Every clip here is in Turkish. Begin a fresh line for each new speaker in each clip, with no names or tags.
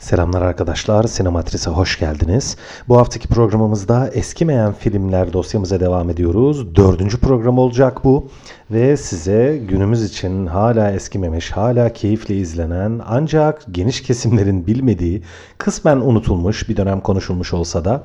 Selamlar arkadaşlar, Sinematris'e hoş geldiniz. Bu haftaki programımızda eskimeyen filmler dosyamıza devam ediyoruz. Dördüncü program olacak bu. Ve size günümüz için hala eskimemiş, hala keyifle izlenen ancak geniş kesimlerin bilmediği, kısmen unutulmuş bir dönem konuşulmuş olsa da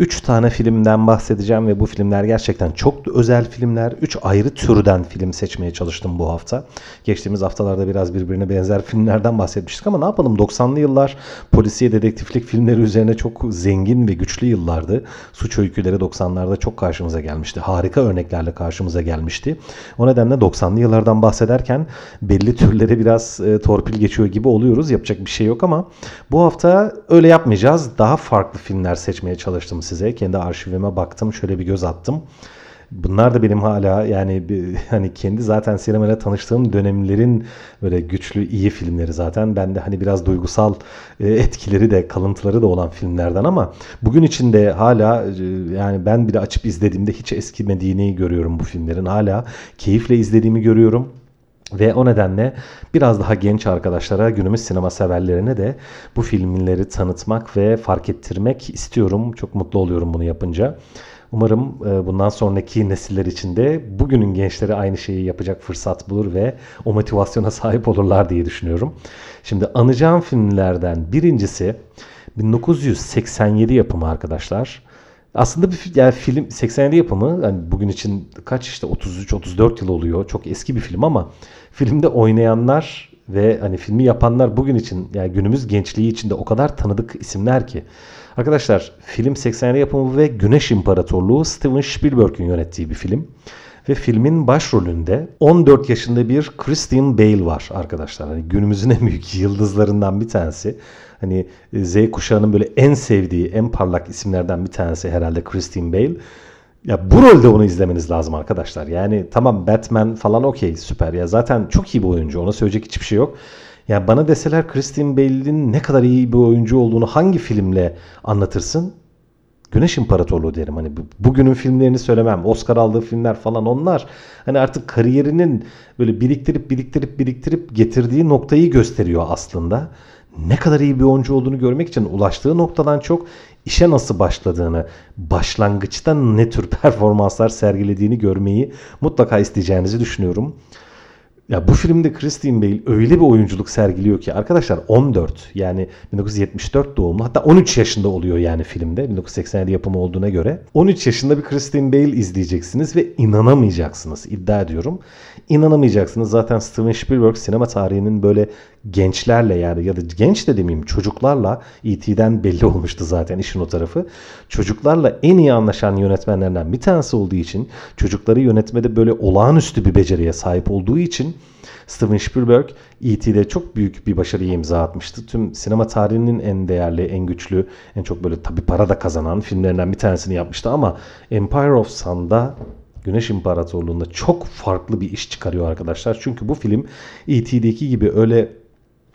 3 tane filmden bahsedeceğim ve bu filmler gerçekten çok özel filmler. 3 ayrı türden film seçmeye çalıştım bu hafta. Geçtiğimiz haftalarda biraz birbirine benzer filmlerden bahsetmiştik ama ne yapalım 90'lı yıllar polisiye dedektiflik filmleri üzerine çok zengin ve güçlü yıllardı. Suç öyküleri 90'larda çok karşımıza gelmişti. Harika örneklerle karşımıza gelmişti. O nedenle 90'lı yıllardan bahsederken belli türlere biraz e, torpil geçiyor gibi oluyoruz. Yapacak bir şey yok ama bu hafta öyle yapmayacağız. Daha farklı filmler seçmeye çalıştım size. Kendi arşivime baktım, şöyle bir göz attım. Bunlar da benim hala yani bir, hani kendi zaten sinemayla tanıştığım dönemlerin böyle güçlü iyi filmleri zaten. Ben de hani biraz duygusal e, etkileri de kalıntıları da olan filmlerden ama bugün içinde hala e, yani ben bile açıp izlediğimde hiç eskimediğini görüyorum bu filmlerin. Hala keyifle izlediğimi görüyorum. Ve o nedenle biraz daha genç arkadaşlara, günümüz sinema severlerine de bu filmleri tanıtmak ve fark ettirmek istiyorum. Çok mutlu oluyorum bunu yapınca. Umarım e, bundan sonraki nesiller için de bugünün gençleri aynı şeyi yapacak fırsat bulur ve o motivasyona sahip olurlar diye düşünüyorum. Şimdi anacağım filmlerden birincisi 1987 yapımı arkadaşlar. Aslında bir yani film 87 yapımı yani bugün için kaç işte 33-34 yıl oluyor. Çok eski bir film ama filmde oynayanlar ve hani filmi yapanlar bugün için yani günümüz gençliği için de o kadar tanıdık isimler ki. Arkadaşlar film 87 yapımı ve Güneş İmparatorluğu Steven Spielberg'in yönettiği bir film. Ve filmin başrolünde 14 yaşında bir Christian Bale var arkadaşlar. Hani günümüzün en büyük yıldızlarından bir tanesi. Hani Z kuşağının böyle en sevdiği, en parlak isimlerden bir tanesi herhalde Christian Bale. Ya bu rolde onu izlemeniz lazım arkadaşlar. Yani tamam Batman falan okey süper ya zaten çok iyi bir oyuncu ona söyleyecek hiçbir şey yok. Ya bana deseler Christian Bale'in ne kadar iyi bir oyuncu olduğunu hangi filmle anlatırsın? Güneş İmparatorluğu derim. Hani bugünün filmlerini söylemem. Oscar aldığı filmler falan onlar. Hani artık kariyerinin böyle biriktirip biriktirip biriktirip getirdiği noktayı gösteriyor aslında. Ne kadar iyi bir oyuncu olduğunu görmek için ulaştığı noktadan çok işe nasıl başladığını, başlangıçta ne tür performanslar sergilediğini görmeyi mutlaka isteyeceğinizi düşünüyorum. Ya bu filmde Christian Bale öyle bir oyunculuk sergiliyor ki arkadaşlar 14 yani 1974 doğumlu hatta 13 yaşında oluyor yani filmde 1987 yapımı olduğuna göre. 13 yaşında bir Christian Bale izleyeceksiniz ve inanamayacaksınız iddia ediyorum. İnanamayacaksınız zaten Steven Spielberg sinema tarihinin böyle gençlerle yani ya da genç de demeyeyim çocuklarla E.T.'den belli olmuştu zaten işin o tarafı. Çocuklarla en iyi anlaşan yönetmenlerden bir tanesi olduğu için çocukları yönetmede böyle olağanüstü bir beceriye sahip olduğu için Steven Spielberg E.T.'de çok büyük bir başarıyı imza atmıştı. Tüm sinema tarihinin en değerli, en güçlü, en çok böyle tabi para da kazanan filmlerinden bir tanesini yapmıştı ama Empire of Sun'da Güneş İmparatorluğu'nda çok farklı bir iş çıkarıyor arkadaşlar. Çünkü bu film E.T.'deki gibi öyle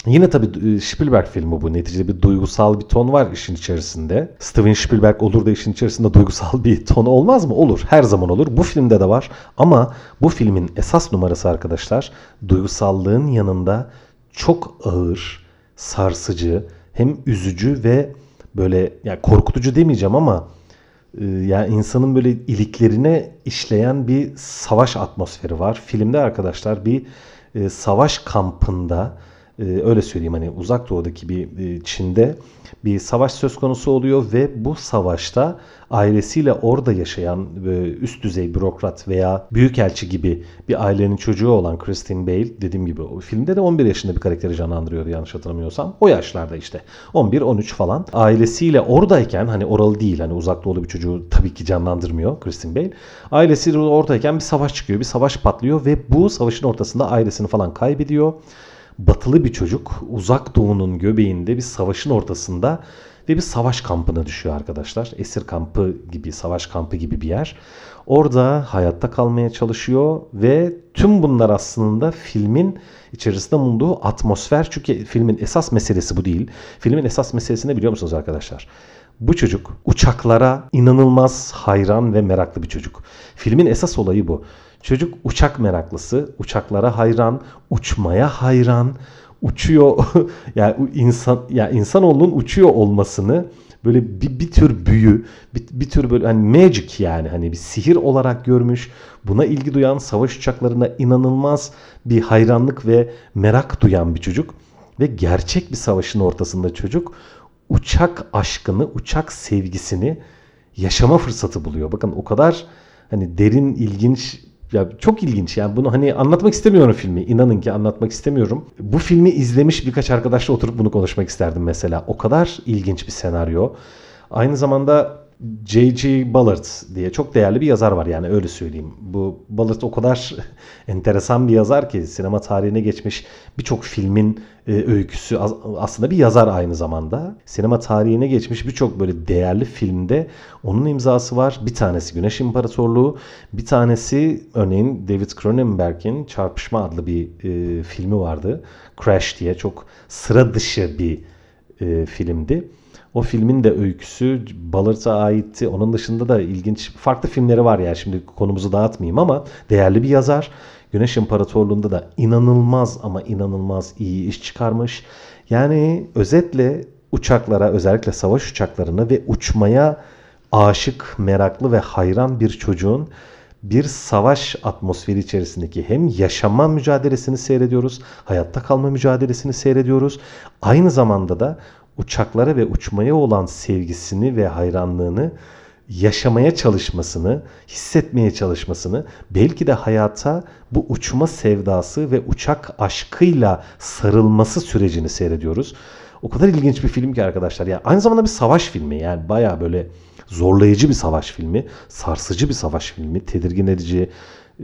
Yine tabii e, Spielberg filmi bu. Neticede bir duygusal bir ton var işin içerisinde. Steven Spielberg olur da işin içerisinde duygusal bir ton olmaz mı? Olur. Her zaman olur. Bu filmde de var. Ama bu filmin esas numarası arkadaşlar duygusallığın yanında çok ağır, sarsıcı, hem üzücü ve böyle yani korkutucu demeyeceğim ama e, yani insanın böyle iliklerine işleyen bir savaş atmosferi var. Filmde arkadaşlar bir e, savaş kampında öyle söyleyeyim hani uzak doğudaki bir e, Çin'de bir savaş söz konusu oluyor ve bu savaşta ailesiyle orada yaşayan e, üst düzey bürokrat veya büyükelçi gibi bir ailenin çocuğu olan Christine Bale dediğim gibi o filmde de 11 yaşında bir karakteri canlandırıyordu yanlış hatırlamıyorsam. O yaşlarda işte 11-13 falan ailesiyle oradayken hani oralı değil hani uzak doğulu bir çocuğu tabii ki canlandırmıyor Christine Bale. Ailesiyle oradayken bir savaş çıkıyor bir savaş patlıyor ve bu savaşın ortasında ailesini falan kaybediyor batılı bir çocuk uzak doğunun göbeğinde bir savaşın ortasında ve bir savaş kampına düşüyor arkadaşlar. Esir kampı gibi, savaş kampı gibi bir yer. Orada hayatta kalmaya çalışıyor ve tüm bunlar aslında filmin içerisinde bulunduğu atmosfer. Çünkü filmin esas meselesi bu değil. Filmin esas meselesi ne biliyor musunuz arkadaşlar? Bu çocuk uçaklara inanılmaz hayran ve meraklı bir çocuk. Filmin esas olayı bu. Çocuk uçak meraklısı, uçaklara hayran, uçmaya hayran, uçuyor yani insan ya yani insanoğlunun uçuyor olmasını böyle bir, bir tür büyü, bir, bir tür böyle hani magic yani hani bir sihir olarak görmüş. Buna ilgi duyan, savaş uçaklarına inanılmaz bir hayranlık ve merak duyan bir çocuk ve gerçek bir savaşın ortasında çocuk uçak aşkını, uçak sevgisini yaşama fırsatı buluyor. Bakın o kadar hani derin, ilginç ya çok ilginç yani bunu hani anlatmak istemiyorum filmi. İnanın ki anlatmak istemiyorum. Bu filmi izlemiş birkaç arkadaşla oturup bunu konuşmak isterdim mesela. O kadar ilginç bir senaryo. Aynı zamanda J.G. Ballard diye çok değerli bir yazar var yani öyle söyleyeyim. Bu Ballard o kadar enteresan bir yazar ki sinema tarihine geçmiş birçok filmin e, öyküsü aslında bir yazar aynı zamanda. Sinema tarihine geçmiş birçok böyle değerli filmde onun imzası var. Bir tanesi Güneş İmparatorluğu, bir tanesi örneğin David Cronenberg'in Çarpışma adlı bir e, filmi vardı. Crash diye çok sıra dışı bir e, filmdi. O filmin de öyküsü Ballard'a aitti. Onun dışında da ilginç farklı filmleri var yani şimdi konumuzu dağıtmayayım ama değerli bir yazar. Güneş İmparatorluğu'nda da inanılmaz ama inanılmaz iyi iş çıkarmış. Yani özetle uçaklara özellikle savaş uçaklarına ve uçmaya aşık, meraklı ve hayran bir çocuğun bir savaş atmosferi içerisindeki hem yaşama mücadelesini seyrediyoruz, hayatta kalma mücadelesini seyrediyoruz. Aynı zamanda da uçaklara ve uçmaya olan sevgisini ve hayranlığını yaşamaya çalışmasını, hissetmeye çalışmasını, belki de hayata bu uçma sevdası ve uçak aşkıyla sarılması sürecini seyrediyoruz. O kadar ilginç bir film ki arkadaşlar. Yani aynı zamanda bir savaş filmi. Yani baya böyle zorlayıcı bir savaş filmi, sarsıcı bir savaş filmi, tedirgin edici,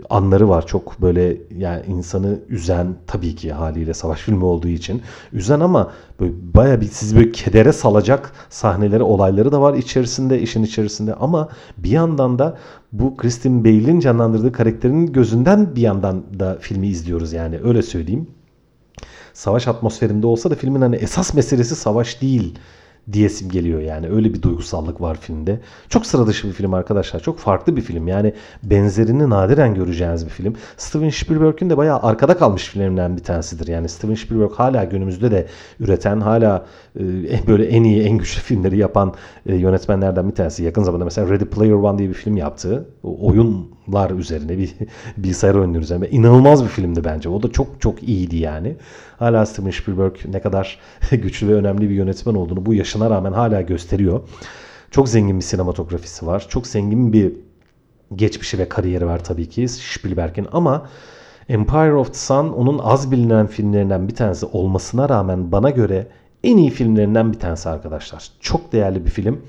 anları var. Çok böyle yani insanı üzen tabii ki haliyle savaş filmi olduğu için üzen ama böyle baya bir sizi böyle kedere salacak sahneleri, olayları da var içerisinde, işin içerisinde ama bir yandan da bu Kristen Bale'in canlandırdığı karakterin gözünden bir yandan da filmi izliyoruz yani öyle söyleyeyim. Savaş atmosferinde olsa da filmin hani esas meselesi savaş değil diyesim geliyor yani. Öyle bir duygusallık var filmde. Çok sıra dışı bir film arkadaşlar. Çok farklı bir film. Yani benzerini nadiren göreceğiniz bir film. Steven Spielberg'ün de bayağı arkada kalmış filmlerinden bir tanesidir. Yani Steven Spielberg hala günümüzde de üreten, hala e, böyle en iyi, en güçlü filmleri yapan e, yönetmenlerden bir tanesi. Yakın zamanda mesela Ready Player One diye bir film yaptı. O, oyunlar üzerine bir bilgisayar oyunları üzerine. İnanılmaz bir filmdi bence. O da çok çok iyiydi yani. Hala Steven Spielberg ne kadar güçlü ve önemli bir yönetmen olduğunu bu yaşına rağmen hala gösteriyor. Çok zengin bir sinematografisi var. Çok zengin bir geçmişi ve kariyeri var tabii ki Spielberg'in ama Empire of the Sun onun az bilinen filmlerinden bir tanesi olmasına rağmen bana göre en iyi filmlerinden bir tanesi arkadaşlar. Çok değerli bir film.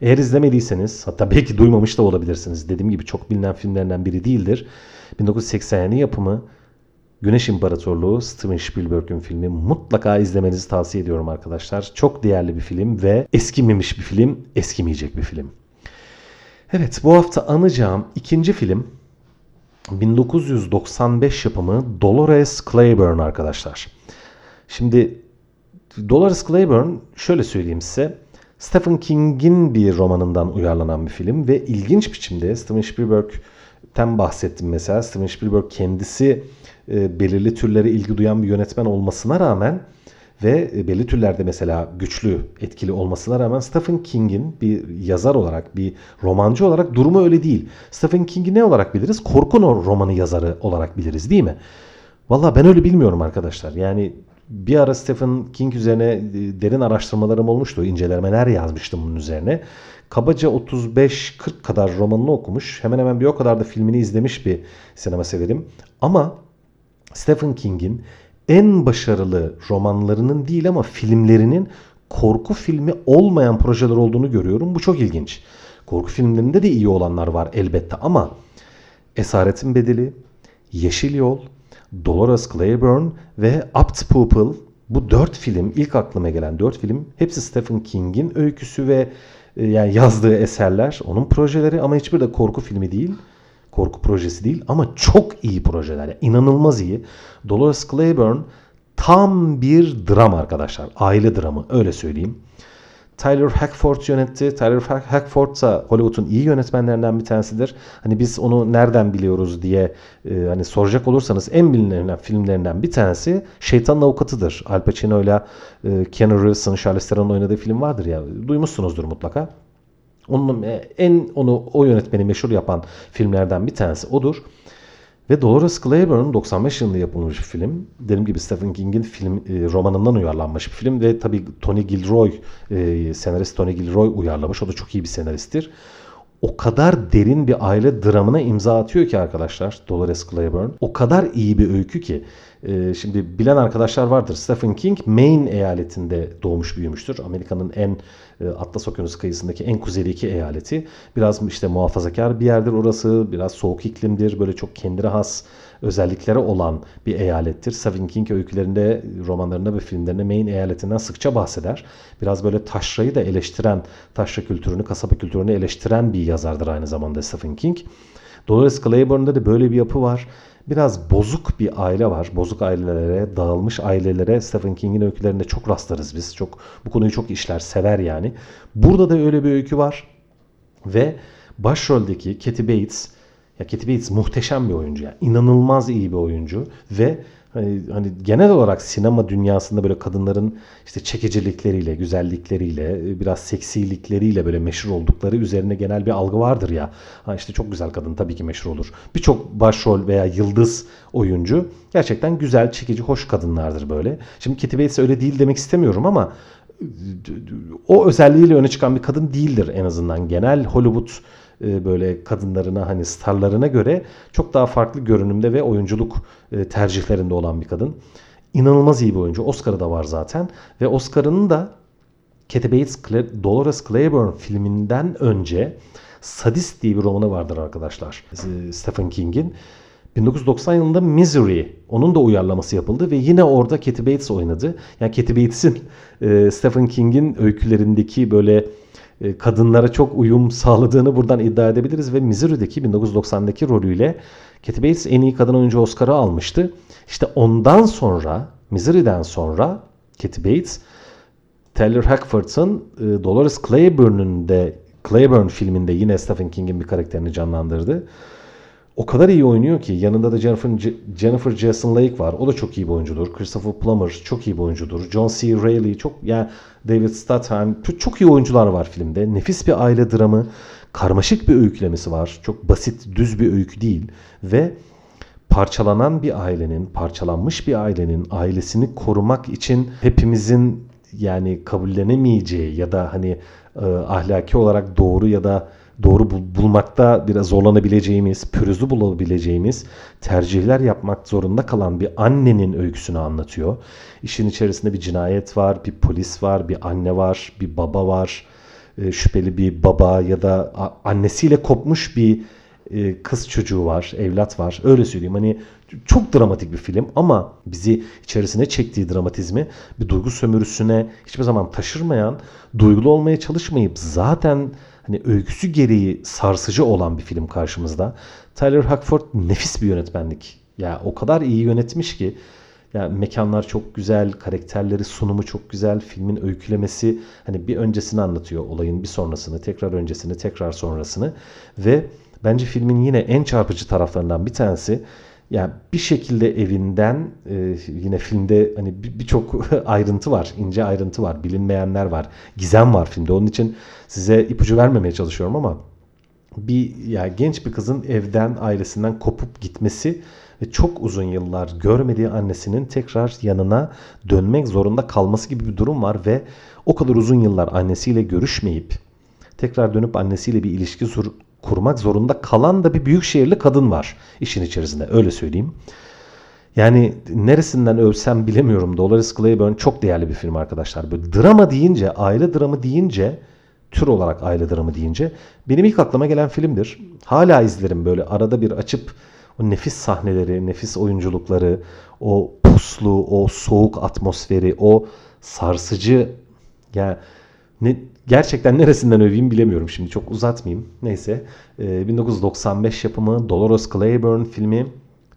Eğer izlemediyseniz hatta belki duymamış da olabilirsiniz. Dediğim gibi çok bilinen filmlerinden biri değildir. 1987 yapımı Güneş İmparatorluğu Steven Spielberg'ün filmi mutlaka izlemenizi tavsiye ediyorum arkadaşlar. Çok değerli bir film ve eskimemiş bir film, eskimeyecek bir film. Evet bu hafta anacağım ikinci film 1995 yapımı Dolores Claiborne arkadaşlar. Şimdi Dolores Claiborne şöyle söyleyeyim size. Stephen King'in bir romanından uyarlanan bir film ve ilginç biçimde Steven Spielberg'ten bahsettim mesela. Steven Spielberg kendisi e, belirli türlere ilgi duyan bir yönetmen olmasına rağmen ve e, belli türlerde mesela güçlü, etkili olmasına rağmen Stephen King'in bir yazar olarak, bir romancı olarak durumu öyle değil. Stephen King'i ne olarak biliriz? Korku romanı yazarı olarak biliriz değil mi? Valla ben öyle bilmiyorum arkadaşlar. Yani bir ara Stephen King üzerine e, derin araştırmalarım olmuştu. incelemeler yazmıştım bunun üzerine. Kabaca 35-40 kadar romanını okumuş. Hemen hemen bir o kadar da filmini izlemiş bir sinema severim. Ama Stephen King'in en başarılı romanlarının değil ama filmlerinin korku filmi olmayan projeler olduğunu görüyorum. Bu çok ilginç. Korku filmlerinde de iyi olanlar var elbette ama Esaretin Bedeli, Yeşil Yol, Dolores Claiborne ve Apt Pupil bu dört film ilk aklıma gelen dört film hepsi Stephen King'in öyküsü ve e, yani yazdığı eserler onun projeleri ama hiçbir de korku filmi değil korku projesi değil ama çok iyi projeler. Yani inanılmaz iyi. Dolores Claiborne tam bir dram arkadaşlar. Aile dramı öyle söyleyeyim. Tyler Hackford yönetti. Tyler Hackford da Hollywood'un iyi yönetmenlerinden bir tanesidir. Hani biz onu nereden biliyoruz diye e, hani soracak olursanız en bilinen filmlerinden bir tanesi Şeytanın Avukatı'dır. Al Pacino ile Keanu Reeves'ın, Charlize Theron'un oynadığı film vardır ya. Duymuşsunuzdur mutlaka. Onun e, en onu o yönetmeni meşhur yapan filmlerden bir tanesi odur. Ve Dolores Claiborne'un 95 yılında yapılmış bir film. Dediğim gibi Stephen King'in film e, romanından uyarlanmış bir film ve tabii Tony Gilroy e, senarist Tony Gilroy uyarlamış. O da çok iyi bir senaristtir. O kadar derin bir aile dramına imza atıyor ki arkadaşlar Dolores Claiborne. O kadar iyi bir öykü ki ee, şimdi bilen arkadaşlar vardır. Stephen King Maine eyaletinde doğmuş büyümüştür. Amerika'nın en e, Atlas Okyanusu kıyısındaki en kuzeydeki eyaleti. Biraz işte muhafazakar bir yerdir orası. Biraz soğuk iklimdir. Böyle çok kendine has özellikleri olan bir eyalettir. Stephen King öykülerinde, romanlarında ve filmlerinde Maine eyaletinden sıkça bahseder. Biraz böyle taşrayı da eleştiren, taşra kültürünü, kasaba kültürünü eleştiren bir yazardır aynı zamanda Stephen King. Dolores Claiborne'da da böyle bir yapı var biraz bozuk bir aile var. Bozuk ailelere, dağılmış ailelere Stephen King'in öykülerinde çok rastlarız biz. Çok bu konuyu çok işler, sever yani. Burada da öyle bir öykü var. Ve başroldeki Kathy Bates ya Kathy Bates muhteşem bir oyuncu ya. İnanılmaz iyi bir oyuncu ve hani, hani genel olarak sinema dünyasında böyle kadınların işte çekicilikleriyle, güzellikleriyle, biraz seksilikleriyle böyle meşhur oldukları üzerine genel bir algı vardır ya. Ha işte çok güzel kadın tabii ki meşhur olur. Birçok başrol veya yıldız oyuncu gerçekten güzel, çekici, hoş kadınlardır böyle. Şimdi Kathy Bates öyle değil demek istemiyorum ama o özelliğiyle öne çıkan bir kadın değildir en azından. Genel Hollywood e, böyle kadınlarına hani starlarına göre çok daha farklı görünümde ve oyunculuk e, tercihlerinde olan bir kadın. İnanılmaz iyi bir oyuncu. Oscar'ı da var zaten ve Oscar'ının da Kathy Bates Dolores Claiborne filminden önce Sadist diye bir romanı vardır arkadaşlar. E, Stephen King'in. 1990 yılında Misery onun da uyarlaması yapıldı ve yine orada Kathy Bates oynadı. Yani Kathy Bates'in e, Stephen King'in öykülerindeki böyle kadınlara çok uyum sağladığını buradan iddia edebiliriz ve Missouri'deki 1990'daki rolüyle Kathy Bates en iyi kadın oyuncu Oscar'ı almıştı. İşte ondan sonra Missouri'den sonra Kathy Bates Taylor Hackford'ın e, Dolores Claiborne'un de Claiborne filminde yine Stephen King'in bir karakterini canlandırdı o kadar iyi oynuyor ki yanında da Jennifer, Jennifer Jason Leigh var. O da çok iyi bir oyuncudur. Christopher Plummer çok iyi bir oyuncudur. John C. Reilly çok yani David Statham çok iyi oyuncular var filmde. Nefis bir aile dramı, karmaşık bir öykülemesi var. Çok basit, düz bir öykü değil ve parçalanan bir ailenin, parçalanmış bir ailenin ailesini korumak için hepimizin yani kabullenemeyeceği ya da hani e, ahlaki olarak doğru ya da doğru bulmakta biraz zorlanabileceğimiz, pürüzlü bulabileceğimiz tercihler yapmak zorunda kalan bir annenin öyküsünü anlatıyor. İşin içerisinde bir cinayet var, bir polis var, bir anne var, bir baba var, e, şüpheli bir baba ya da annesiyle kopmuş bir e, kız çocuğu var, evlat var. Öyle söyleyeyim. Hani çok dramatik bir film ama bizi içerisine çektiği dramatizmi bir duygu sömürüsüne hiçbir zaman taşırmayan, duygulu olmaya çalışmayıp zaten hani öyküsü gereği sarsıcı olan bir film karşımızda. Tyler Hackford nefis bir yönetmenlik. Ya o kadar iyi yönetmiş ki ya mekanlar çok güzel, karakterleri sunumu çok güzel, filmin öykülemesi hani bir öncesini anlatıyor olayın bir sonrasını, tekrar öncesini, tekrar sonrasını ve bence filmin yine en çarpıcı taraflarından bir tanesi yani bir şekilde evinden e, yine filmde hani birçok ayrıntı var, ince ayrıntı var, bilinmeyenler var, gizem var filmde. Onun için size ipucu vermemeye çalışıyorum ama bir ya genç bir kızın evden, ailesinden kopup gitmesi ve çok uzun yıllar görmediği annesinin tekrar yanına dönmek zorunda kalması gibi bir durum var ve o kadar uzun yıllar annesiyle görüşmeyip tekrar dönüp annesiyle bir ilişki kurmak zorunda kalan da bir büyük şehirli kadın var işin içerisinde öyle söyleyeyim. Yani neresinden övsem bilemiyorum. Dolores Claiborne çok değerli bir film arkadaşlar. Böyle drama deyince, aile dramı deyince, tür olarak aile dramı deyince benim ilk aklıma gelen filmdir. Hala izlerim böyle arada bir açıp o nefis sahneleri, nefis oyunculukları, o puslu, o soğuk atmosferi, o sarsıcı yani ne, gerçekten neresinden öveyim bilemiyorum şimdi çok uzatmayayım. Neyse e, 1995 yapımı Dolores Claiborne filmi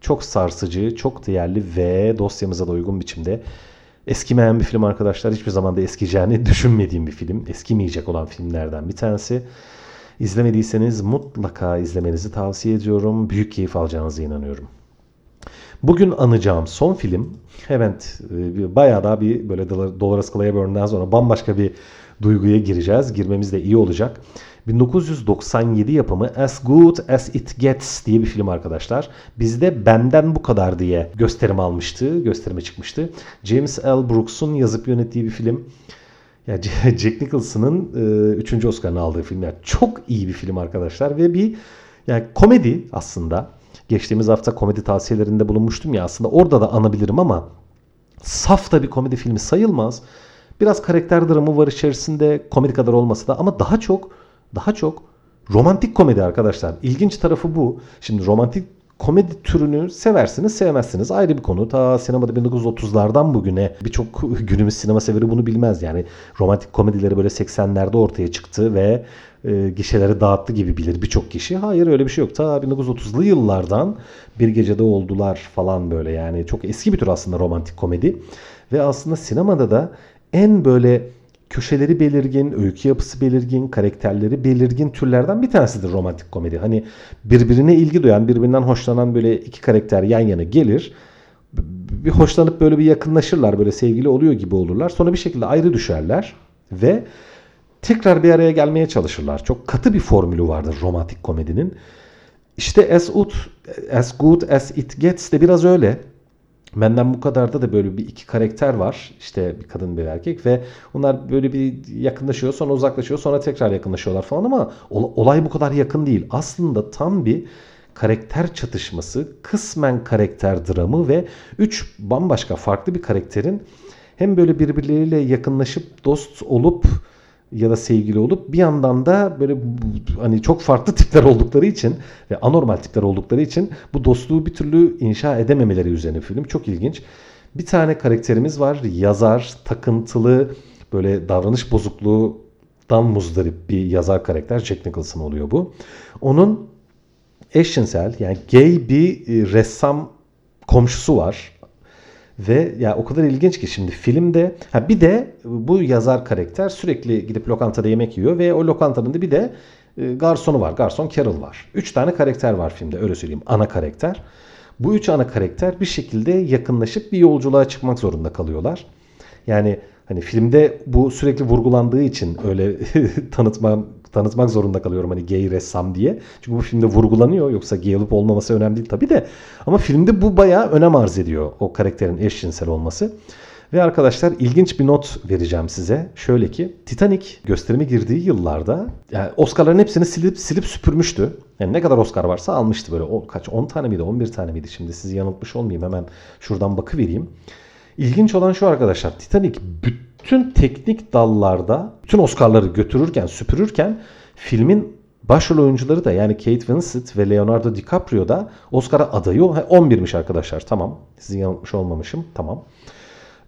çok sarsıcı, çok değerli ve dosyamıza da uygun biçimde Eskimeyen bir film arkadaşlar. Hiçbir zaman da eskiyeceğini düşünmediğim bir film. Eskimeyecek olan filmlerden bir tanesi. İzlemediyseniz mutlaka izlemenizi tavsiye ediyorum. Büyük keyif alacağınıza inanıyorum. Bugün anacağım son film evet e, bayağı daha bir böyle Dolores Claiborne'dan sonra bambaşka bir duyguya gireceğiz. Girmemiz de iyi olacak. 1997 yapımı As Good As It Gets diye bir film arkadaşlar. Bizde Benden Bu Kadar diye gösterim almıştı, gösterime çıkmıştı. James L. Brooks'un yazıp yönettiği bir film. Ya Jack Nicholson'ın 3. E, Oscar'ını aldığı film. Yani çok iyi bir film arkadaşlar ve bir yani komedi aslında. Geçtiğimiz hafta komedi tavsiyelerinde bulunmuştum ya aslında orada da anabilirim ama saf da bir komedi filmi sayılmaz. Biraz karakter dramı var içerisinde komedi kadar olmasa da ama daha çok daha çok romantik komedi arkadaşlar. İlginç tarafı bu. Şimdi romantik komedi türünü seversiniz sevmezsiniz ayrı bir konu. Ta sinemada 1930'lardan bugüne birçok günümüz sinema severi bunu bilmez. Yani romantik komedileri böyle 80'lerde ortaya çıktı ve e, gişeleri dağıttı gibi bilir birçok kişi. Hayır öyle bir şey yok. Ta 1930'lu yıllardan bir gecede oldular falan böyle yani çok eski bir tür aslında romantik komedi. Ve aslında sinemada da en böyle köşeleri belirgin, öykü yapısı belirgin, karakterleri belirgin türlerden bir tanesidir romantik komedi. Hani birbirine ilgi duyan, birbirinden hoşlanan böyle iki karakter yan yana gelir. Bir hoşlanıp böyle bir yakınlaşırlar, böyle sevgili oluyor gibi olurlar. Sonra bir şekilde ayrı düşerler ve tekrar bir araya gelmeye çalışırlar. Çok katı bir formülü vardır romantik komedinin. İşte As, Good, As Good As It Gets de biraz öyle. Benden bu kadar da böyle bir iki karakter var. İşte bir kadın bir erkek ve onlar böyle bir yakınlaşıyor sonra uzaklaşıyor sonra tekrar yakınlaşıyorlar falan ama olay bu kadar yakın değil. Aslında tam bir karakter çatışması, kısmen karakter dramı ve üç bambaşka farklı bir karakterin hem böyle birbirleriyle yakınlaşıp dost olup ya da sevgili olup bir yandan da böyle hani çok farklı tipler oldukları için ve anormal tipler oldukları için bu dostluğu bir türlü inşa edememeleri üzerine film. Çok ilginç. Bir tane karakterimiz var. Yazar, takıntılı, böyle davranış bozukluğundan muzdarip bir yazar karakter. Jack Nicholson oluyor bu. Onun eşcinsel yani gay bir e, ressam komşusu var. Ve ya o kadar ilginç ki şimdi filmde ha bir de bu yazar karakter sürekli gidip lokantada yemek yiyor ve o lokantanın da bir de e, garsonu var. Garson Carol var. Üç tane karakter var filmde öyle söyleyeyim. Ana karakter. Bu üç ana karakter bir şekilde yakınlaşıp bir yolculuğa çıkmak zorunda kalıyorlar. Yani hani filmde bu sürekli vurgulandığı için öyle tanıtmam tanıtmak zorunda kalıyorum hani gay ressam diye. Çünkü bu filmde vurgulanıyor. Yoksa gay olup olmaması önemli değil tabii de. Ama filmde bu bayağı önem arz ediyor o karakterin eşcinsel olması. Ve arkadaşlar ilginç bir not vereceğim size. Şöyle ki Titanic gösterime girdiği yıllarda yani Oscar'ların hepsini silip silip süpürmüştü. Yani ne kadar Oscar varsa almıştı böyle. O, kaç 10 tane miydi 11 tane miydi şimdi sizi yanıltmış olmayayım hemen şuradan bakıvereyim. İlginç olan şu arkadaşlar Titanic bütün teknik dallarda bütün Oscar'ları götürürken süpürürken filmin başrol oyuncuları da yani Kate Winslet ve Leonardo DiCaprio da Oscar'a adayı 11'miş arkadaşlar tamam sizi yanıltmış olmamışım tamam.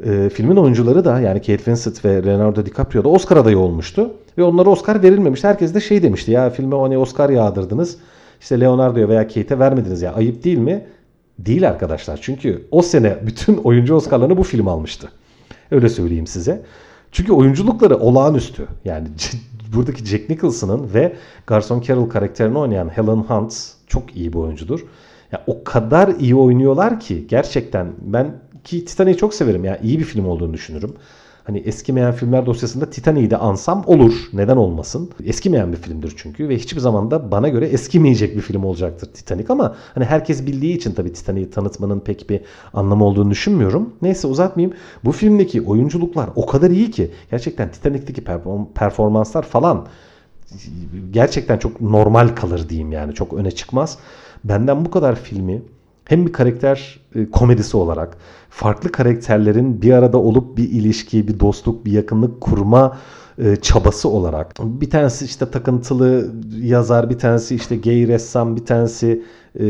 Ee, filmin oyuncuları da yani Kate Winslet ve Leonardo DiCaprio da Oscar adayı olmuştu. Ve onlara Oscar verilmemiş. Herkes de şey demişti ya filme hani Oscar yağdırdınız. İşte Leonardo'ya veya Kate'e vermediniz ya ayıp değil mi? Değil arkadaşlar. Çünkü o sene bütün oyuncu Oscar'larını bu film almıştı. Öyle söyleyeyim size. Çünkü oyunculukları olağanüstü. Yani buradaki Jack Nicholson'ın ve Garson Carroll karakterini oynayan Helen Hunt çok iyi bir oyuncudur. Ya o kadar iyi oynuyorlar ki gerçekten ben ki Titanic'i çok severim ya iyi bir film olduğunu düşünürüm. Hani eskimeyen filmler dosyasında Titanic'i de ansam olur. Neden olmasın? Eskimeyen bir filmdir çünkü ve hiçbir zaman da bana göre eskimeyecek bir film olacaktır Titanic ama hani herkes bildiği için tabii Titanic'i tanıtmanın pek bir anlamı olduğunu düşünmüyorum. Neyse uzatmayayım. Bu filmdeki oyunculuklar o kadar iyi ki gerçekten Titanic'teki performanslar falan gerçekten çok normal kalır diyeyim yani çok öne çıkmaz. Benden bu kadar filmi hem bir karakter e, komedisi olarak farklı karakterlerin bir arada olup bir ilişki, bir dostluk, bir yakınlık kurma e, çabası olarak. Bir tanesi işte takıntılı yazar, bir tanesi işte gay ressam, bir tanesi e,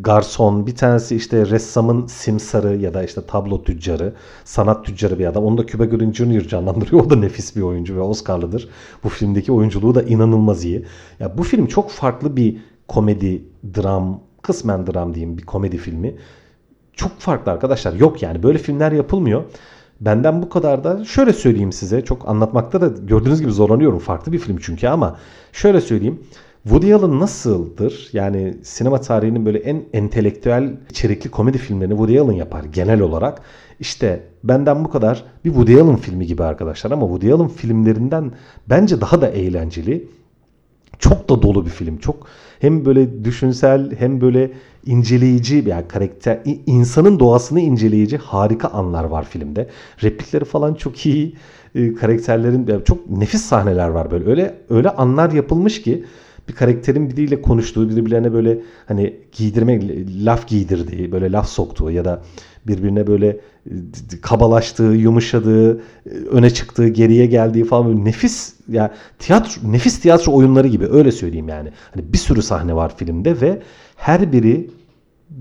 garson, bir tanesi işte ressamın simsarı ya da işte tablo tüccarı, sanat tüccarı bir adam. Onu da Cuba Gooding Jr. canlandırıyor. O da nefis bir oyuncu ve Oscar'lıdır. Bu filmdeki oyunculuğu da inanılmaz iyi. Ya bu film çok farklı bir komedi, dram, kısmen dram diyeyim bir komedi filmi. Çok farklı arkadaşlar. Yok yani böyle filmler yapılmıyor. Benden bu kadar da şöyle söyleyeyim size. Çok anlatmakta da gördüğünüz gibi zorlanıyorum. Farklı bir film çünkü ama şöyle söyleyeyim. Woody Allen nasıldır? Yani sinema tarihinin böyle en entelektüel içerikli komedi filmlerini Woody Allen yapar genel olarak. İşte benden bu kadar bir Woody Allen filmi gibi arkadaşlar ama Woody Allen filmlerinden bence daha da eğlenceli. Çok da dolu bir film. Çok hem böyle düşünsel hem böyle inceleyici yani karakter insanın doğasını inceleyici harika anlar var filmde. Replikleri falan çok iyi. E, karakterlerin yani çok nefis sahneler var böyle. Öyle öyle anlar yapılmış ki bir karakterin biriyle konuştuğu, birbirlerine böyle hani giydirme, laf giydirdiği, böyle laf soktuğu ya da birbirine böyle e, kabalaştığı, yumuşadığı, e, öne çıktığı, geriye geldiği falan böyle nefis ya yani tiyatro nefis tiyatro oyunları gibi öyle söyleyeyim yani. Hani bir sürü sahne var filmde ve her biri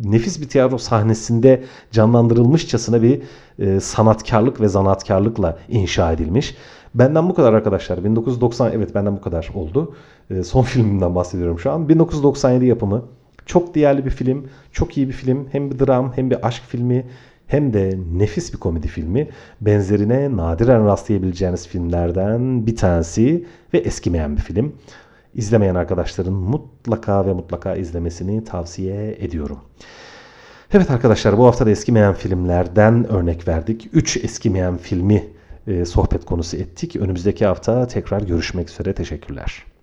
nefis bir tiyatro sahnesinde canlandırılmışçasına bir e, sanatkarlık ve zanaatkarlıkla inşa edilmiş. Benden bu kadar arkadaşlar. 1990 evet benden bu kadar oldu. E, son filmimden bahsediyorum şu an. 1997 yapımı. Çok değerli bir film. Çok iyi bir film. Hem bir dram hem bir aşk filmi hem de nefis bir komedi filmi. Benzerine nadiren rastlayabileceğiniz filmlerden bir tanesi ve eskimeyen bir film. İzlemeyen arkadaşların mutlaka ve mutlaka izlemesini tavsiye ediyorum. Evet arkadaşlar bu hafta da eskimeyen filmlerden örnek verdik. 3 eskimeyen filmi e, sohbet konusu ettik. Önümüzdeki hafta tekrar görüşmek üzere. Teşekkürler.